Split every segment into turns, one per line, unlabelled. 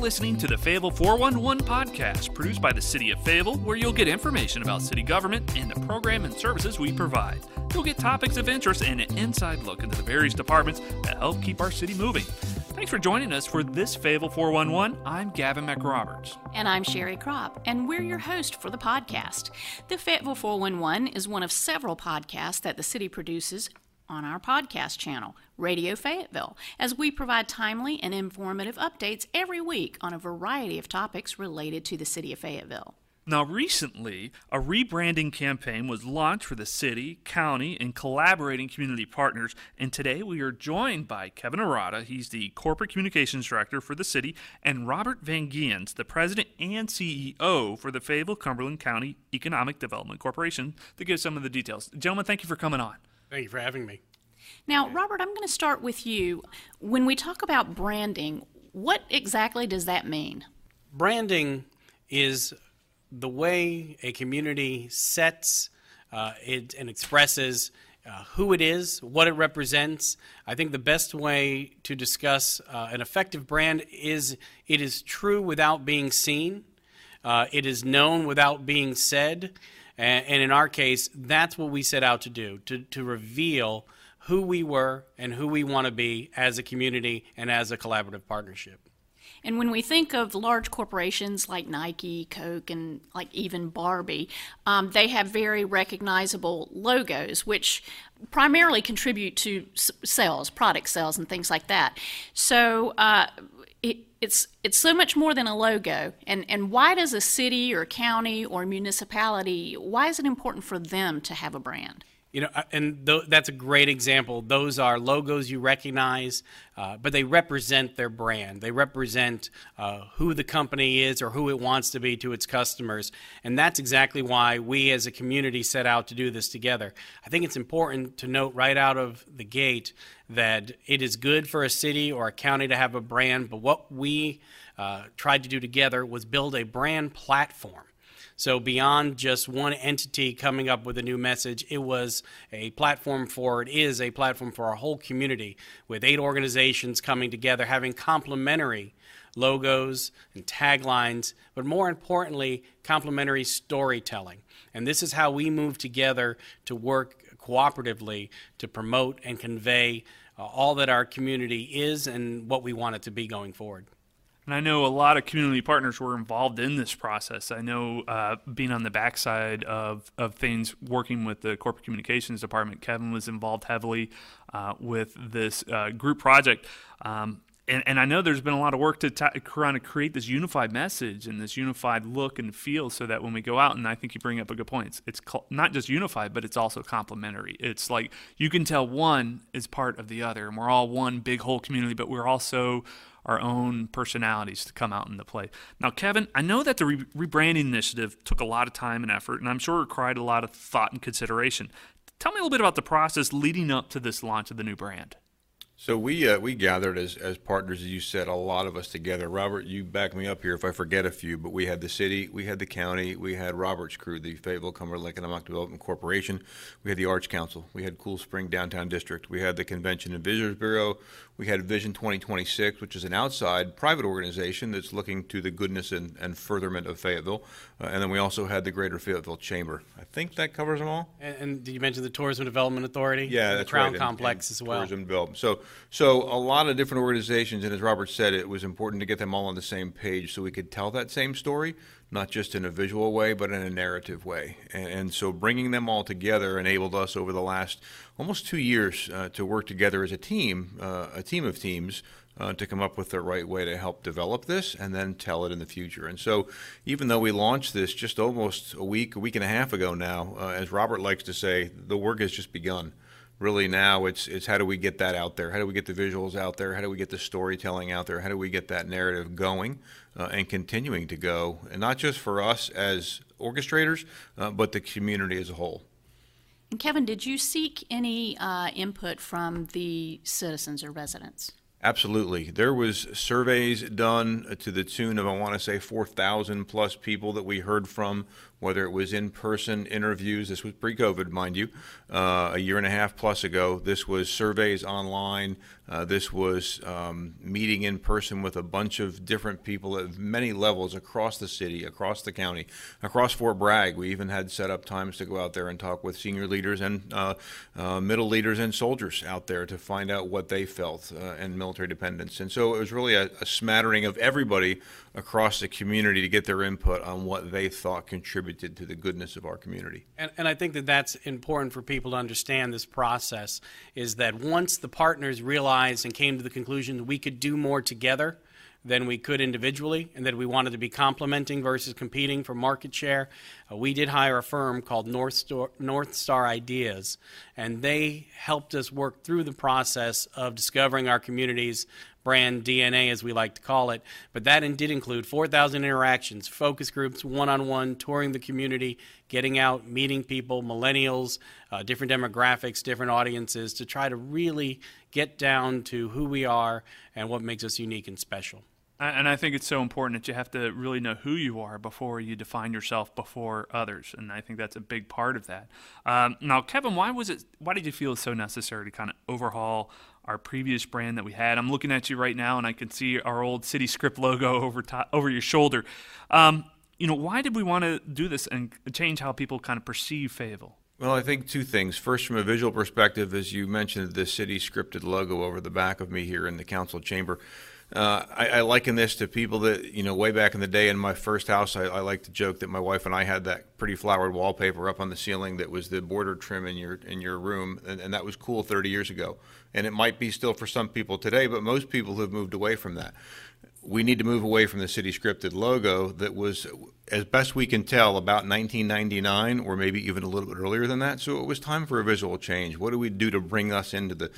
listening to the Fayetteville 411 podcast, produced by the City of Fayetteville, where you'll get information about city government and the program and services we provide. You'll get topics of interest and an inside look into the various departments that help keep our city moving. Thanks for joining us for this Fayetteville 411. I'm Gavin McRoberts.
And I'm Sherry Kropp, and we're your host for the podcast. The Fayetteville 411 is one of several podcasts that the city produces on our podcast channel, Radio Fayetteville, as we provide timely and informative updates every week on a variety of topics related to the city of Fayetteville.
Now, recently, a rebranding campaign was launched for the city, county, and collaborating community partners. And today we are joined by Kevin Arata. He's the Corporate Communications Director for the city, and Robert Van Geons, the President and CEO for the Fayetteville Cumberland County Economic Development Corporation, to give some of the details. Gentlemen, thank you for coming on.
Thank you for having me.
Now, Robert, I'm going to start with you. When we talk about branding, what exactly does that mean?
Branding is the way a community sets uh, it and expresses uh, who it is, what it represents. I think the best way to discuss uh, an effective brand is it is true without being seen, uh, it is known without being said. And, and in our case, that's what we set out to do to, to reveal who we were and who we want to be as a community and as a collaborative partnership.
And when we think of large corporations like Nike, Coke, and like even Barbie, um, they have very recognizable logos, which primarily contribute to sales, product sales, and things like that. So uh, it's it's so much more than a logo. And and why does a city or county or municipality why is it important for them to have a brand?
You know, and th- that's a great example. Those are logos you recognize, uh, but they represent their brand. They represent uh, who the company is or who it wants to be to its customers. And that's exactly why we as a community set out to do this together. I think it's important to note right out of the gate that it is good for a city or a county to have a brand, but what we uh, tried to do together was build a brand platform. So beyond just one entity coming up with a new message, it was a platform for, it is a platform for our whole community with eight organizations coming together, having complementary logos and taglines, but more importantly, complementary storytelling. And this is how we move together to work cooperatively to promote and convey uh, all that our community is and what we want it to be going forward.
And I know a lot of community partners were involved in this process. I know uh, being on the backside of, of things, working with the corporate communications department, Kevin was involved heavily uh, with this uh, group project. Um, and, and, I know there's been a lot of work to t- trying to create this unified message and this unified look and feel so that when we go out, and I think you bring up a good point, it's, it's co- not just unified, but it's also complementary. It's like you can tell one is part of the other, and we're all one big whole community, but we're also our own personalities to come out in the play. Now, Kevin, I know that the re- rebranding initiative took a lot of time and effort, and I'm sure it required a lot of thought and consideration. Tell me a little bit about the process leading up to this launch of the new brand.
So we uh, we gathered as, as partners, as you said, a lot of us together. Robert, you back me up here if I forget a few, but we had the city, we had the county, we had Robert's crew, the Fayetteville Cumberland Economic Development Corporation, we had the Arts Council, we had Cool Spring Downtown District, we had the Convention and Visitors Bureau, we had Vision 2026, which is an outside private organization that's looking to the goodness and, and furtherment of Fayetteville, uh, and then we also had the Greater Fayetteville Chamber. I think that covers them all.
And, and did you mention the Tourism Development Authority?
Yeah,
the
that's
Crown
right.
Complex
and,
as well.
Tourism development. So, so a lot of different organizations, and as Robert said, it was important to get them all on the same page so we could tell that same story, not just in a visual way, but in a narrative way. And, and so, bringing them all together enabled us over the last almost two years uh, to work together as a team, uh, a team of teams. Uh, to come up with the right way to help develop this and then tell it in the future. And so, even though we launched this just almost a week, a week and a half ago now, uh, as Robert likes to say, the work has just begun really now it's it's how do we get that out there? How do we get the visuals out there? How do we get the storytelling out there? How do we get that narrative going uh, and continuing to go? And not just for us as orchestrators, uh, but the community as a whole.
And Kevin, did you seek any uh, input from the citizens or residents?
Absolutely. There was surveys done to the tune of I want to say 4,000 plus people that we heard from whether it was in person interviews, this was pre COVID, mind you, uh, a year and a half plus ago. This was surveys online. Uh, this was um, meeting in person with a bunch of different people at many levels across the city, across the county, across Fort Bragg. We even had set up times to go out there and talk with senior leaders and uh, uh, middle leaders and soldiers out there to find out what they felt uh, and military dependents. And so it was really a, a smattering of everybody across the community to get their input on what they thought contributed to the goodness of our community.
And, and I think that that's important for people to understand this process is that once the partners realized and came to the conclusion that we could do more together than we could individually and that we wanted to be complementing versus competing for market share, uh, we did hire a firm called North Star, North Star Ideas, and they helped us work through the process of discovering our community's brand DNA, as we like to call it. But that did include 4,000 interactions, focus groups, one on one, touring the community, getting out, meeting people, millennials, uh, different demographics, different audiences, to try to really get down to who we are and what makes us unique and special.
And I think it's so important that you have to really know who you are before you define yourself before others, and I think that's a big part of that. Um, now, Kevin, why was it? Why did you feel so necessary to kind of overhaul our previous brand that we had? I'm looking at you right now, and I can see our old City Script logo over top, over your shoulder. Um, you know, why did we want to do this and change how people kind of perceive Fayetteville?
Well, I think two things. First, from a visual perspective, as you mentioned, the city scripted logo over the back of me here in the council chamber. Uh, I, I, liken this to people that you know way back in the day in my first house. I, I, like to joke that my wife and I had that pretty flowered wallpaper up on the ceiling that was the border trim in your in your room, and, and that was cool 30 years ago. And it might be still for some people today, but most people have moved away from that. We need to move away from the city scripted logo that was, as best we can tell, about 1999 or maybe even a little bit earlier than that. So it was time for a visual change. What do we do to bring us into the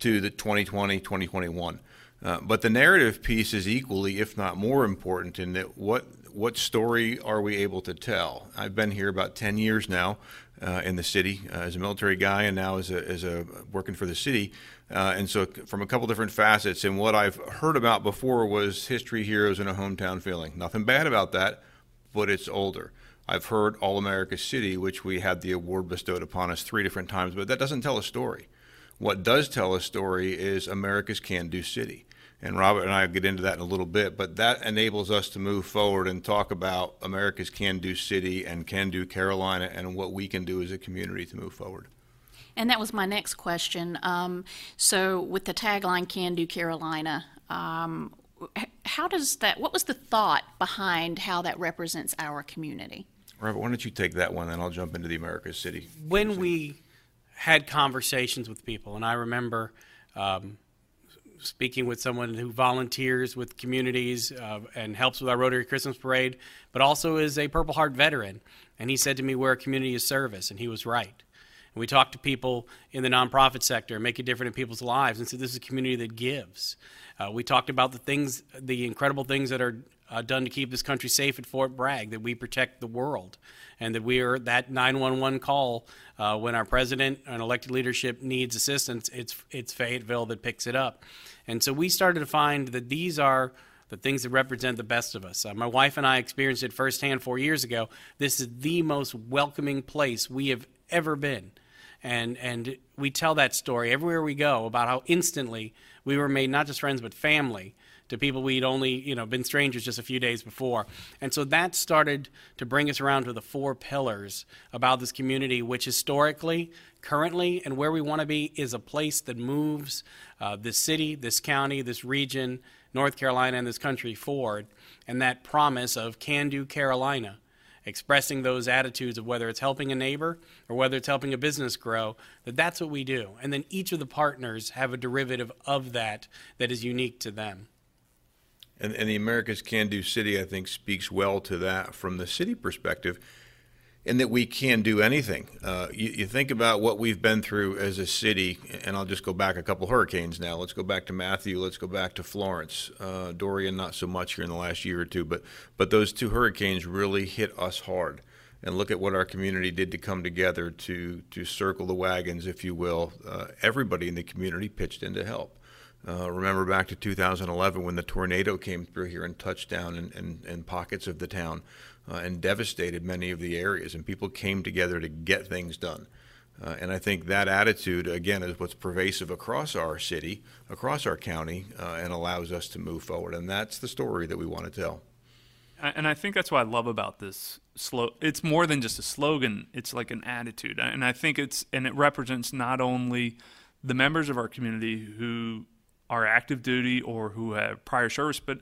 to the 2020 2021? Uh, but the narrative piece is equally, if not more important, in that what what story are we able to tell? I've been here about ten years now uh, in the city uh, as a military guy, and now as a as a working for the city. Uh, and so, from a couple different facets, and what I've heard about before was history, heroes, and a hometown feeling. Nothing bad about that, but it's older. I've heard All America City, which we had the award bestowed upon us three different times, but that doesn't tell a story. What does tell a story is America's can do city and Robert and I will get into that in a little bit, but that enables us to move forward and talk about America's can do city and can do Carolina and what we can do as a community to move forward.
And that was my next question. Um, so, with the tagline "Can Do Carolina," um, how does that? What was the thought behind how that represents our community?
Robert, why don't you take that one, and I'll jump into the America's City.
When we had conversations with people, and I remember um, speaking with someone who volunteers with communities uh, and helps with our Rotary Christmas Parade, but also is a Purple Heart veteran. And he said to me, We're a community of service. And he was right. And we talked to people in the nonprofit sector, make a difference in people's lives, and said, This is a community that gives. Uh, we talked about the things, the incredible things that are uh, done to keep this country safe at Fort Bragg, that we protect the world, and that we are that 911 call uh, when our president and elected leadership needs assistance. It's it's Fayetteville that picks it up, and so we started to find that these are the things that represent the best of us. Uh, my wife and I experienced it firsthand four years ago. This is the most welcoming place we have ever been. And, and we tell that story everywhere we go about how instantly we were made not just friends but family to people we'd only you know been strangers just a few days before. And so that started to bring us around to the four pillars about this community which historically currently and where we want to be is a place that moves uh, this city this county this region north carolina and this country forward. And that promise of can do carolina expressing those attitudes of whether it's helping a neighbor or whether it's helping a business grow that that's what we do. And then each of the partners have a derivative of that that is unique to them
and, and the America's Can Do City, I think, speaks well to that from the city perspective, in that we can do anything. Uh, you, you, think about what we've been through as a city, and I'll just go back a couple hurricanes now. Let's go back to Matthew. Let's go back to Florence. Uh, Dorian, not so much here in the last year or two, but but those two hurricanes really hit us hard. And look at what our community did to come together to to circle the wagons, if you will. Uh, everybody in the community pitched in to help. Uh, remember back to 2011 when the tornado came through here and touched down in, in, in pockets of the town. uh, and devastated many of the areas, and people came together to get things done. Uh, and I think that attitude, again, is what's pervasive across our city, across our county, uh, and allows us to move forward. And that's the story that we want to tell.
And I think that's what I love about this. It's more than just a slogan; it's like an attitude, and I think it's and it represents not only the members of our community who are active duty or who have prior service, but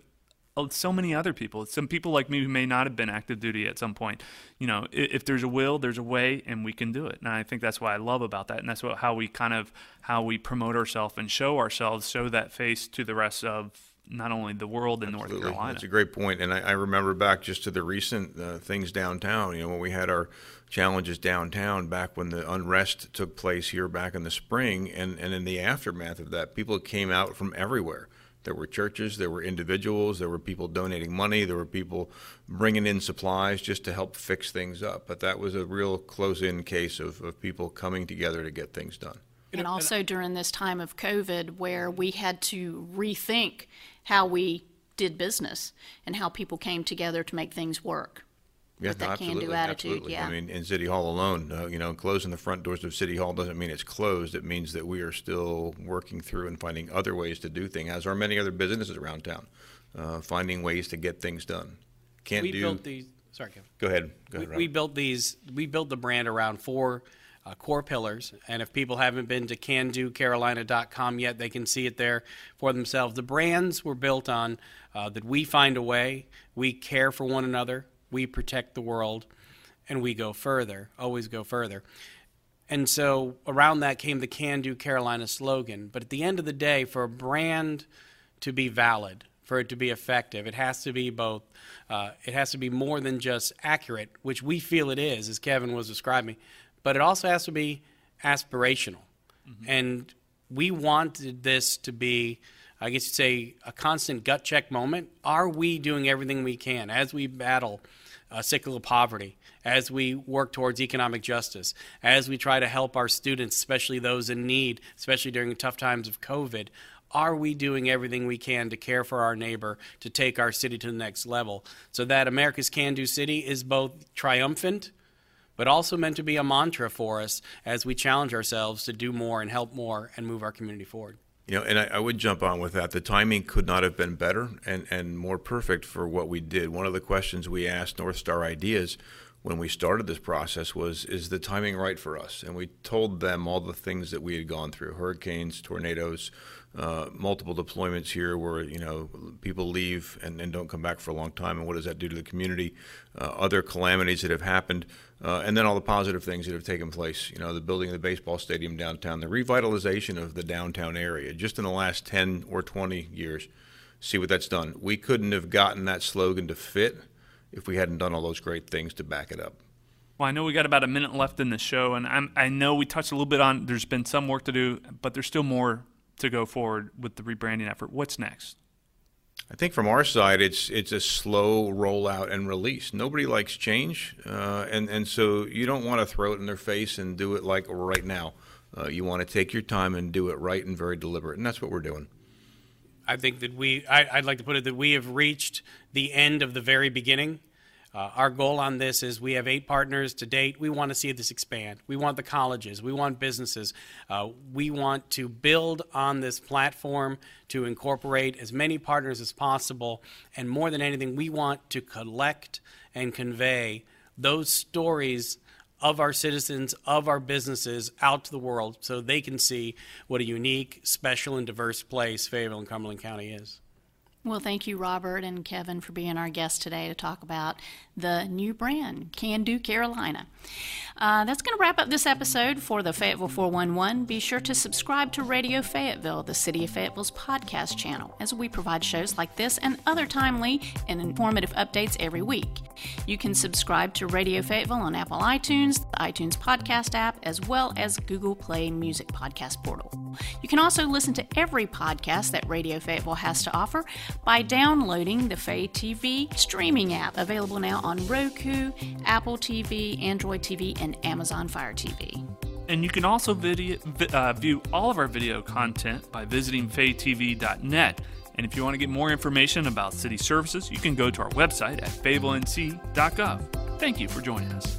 uh, so many other people. Some people like me who may not have been active duty at some point. You know, if there's a will, there's a way, and we can do it. And I think that's what I love about that, and that's what how we kind of how we promote ourselves and show ourselves, show that face to the rest of not only the world in
Absolutely.
North Carolina.
That's a great point, and I, I remember back just to the recent uh, things downtown. You know, when we had our challenges downtown back when the unrest took place here back in the spring, and and in the aftermath of that, people came out from everywhere there were churches, there were individuals, there were people donating money, there were people bringing in supplies just to help fix things up. But that was a real close in case of, of people coming together to get things done.
And also during this time of COVID, where we had to rethink how we did business and how people came together to make things work.
Yeah,
with that
no,
can-do
absolutely,
attitude,
absolutely.
yeah.
I mean, in City Hall alone, uh, you know, closing the front doors of City Hall doesn't mean it's closed. It means that we are still working through and finding other ways to do things, as are many other businesses around town, uh, finding ways to get things done. Can't
We
do.
built these, sorry, Kevin.
go ahead. Go
We,
ahead.
we
Rob.
built these. We built the brand around four uh, core pillars, and if people haven't been to CanDoCarolina.com yet, they can see it there for themselves. The brands were built on uh, that we find a way, we care for one another, we protect the world, and we go further. Always go further. And so around that came the Can Do Carolina slogan. But at the end of the day, for a brand to be valid, for it to be effective, it has to be both, uh, it has to be more than just accurate, which we feel it is, as Kevin was describing, but it also has to be aspirational. And we wanted this to be, I guess you'd say, a constant gut check moment. Are we doing everything we can as we battle uh, cyclical poverty, as we work towards economic justice, as we try to help our students, especially those in need, especially during tough times of COVID? Are we doing everything we can to care for our neighbor, to take our city to the next level? So that America's Can Do City is both triumphant but also meant to be a mantra for us as we challenge ourselves to do more and help more and move our community forward.
You know, and I, I would jump on with that. The timing could not have been better and, and more perfect for what we did. One of the questions we asked North Star Ideas when we started this process was, is the timing right for us? And we told them all the things that we had gone through hurricanes, tornadoes, uh, multiple deployments here where, you know, people leave and, and don't come back for a long time. And what does that do to the community? Uh, other calamities that have happened. Uh, and then all the positive things that have taken place. You know, the building of the baseball stadium downtown, the revitalization of the downtown area, just in the last 10 or 20 years. See what that's done. We couldn't have gotten that slogan to fit if we hadn't done all those great things to back it up.
Well, I know we got about a minute left in the show, and I'm, I know we touched a little bit on. There's been some work to do, but there's still more to go forward with the rebranding effort. What's next?
I think from our side, it's it's a slow rollout and release. Nobody likes change, uh, and and so you don't want to throw it in their face and do it like right now. Uh, you want to take your time and do it right and very deliberate, and that's what we're doing.
I think that we, I, I'd like to put it that we have reached the end of the very beginning. Uh, our goal on this is we have eight partners to date. We want to see this expand. We want the colleges, we want businesses. Uh, we want to build on this platform to incorporate as many partners as possible. And more than anything, we want to collect and convey those stories of our citizens, of our businesses out to the world so they can see what a unique, special, and diverse place Fayetteville and Cumberland County is.
Well, thank you, Robert and Kevin, for being our guests today to talk about the new brand, Can Do Carolina. Uh, that's going to wrap up this episode for the Fayetteville 411. Be sure to subscribe to Radio Fayetteville, the City of Fayetteville's podcast channel, as we provide shows like this and other timely and informative updates every week. You can subscribe to Radio Fayetteville on Apple iTunes, the iTunes podcast app, as well as Google Play Music podcast portal. You can also listen to every podcast that Radio Fayetteville has to offer by downloading the Fay TV streaming app, available now on Roku, Apple TV, Android TV, and Amazon Fire TV.
And you can also video, uh, view all of our video content by visiting faytv.net. And if you want to get more information about city services, you can go to our website at fayettevillenc.gov. Thank you for joining us.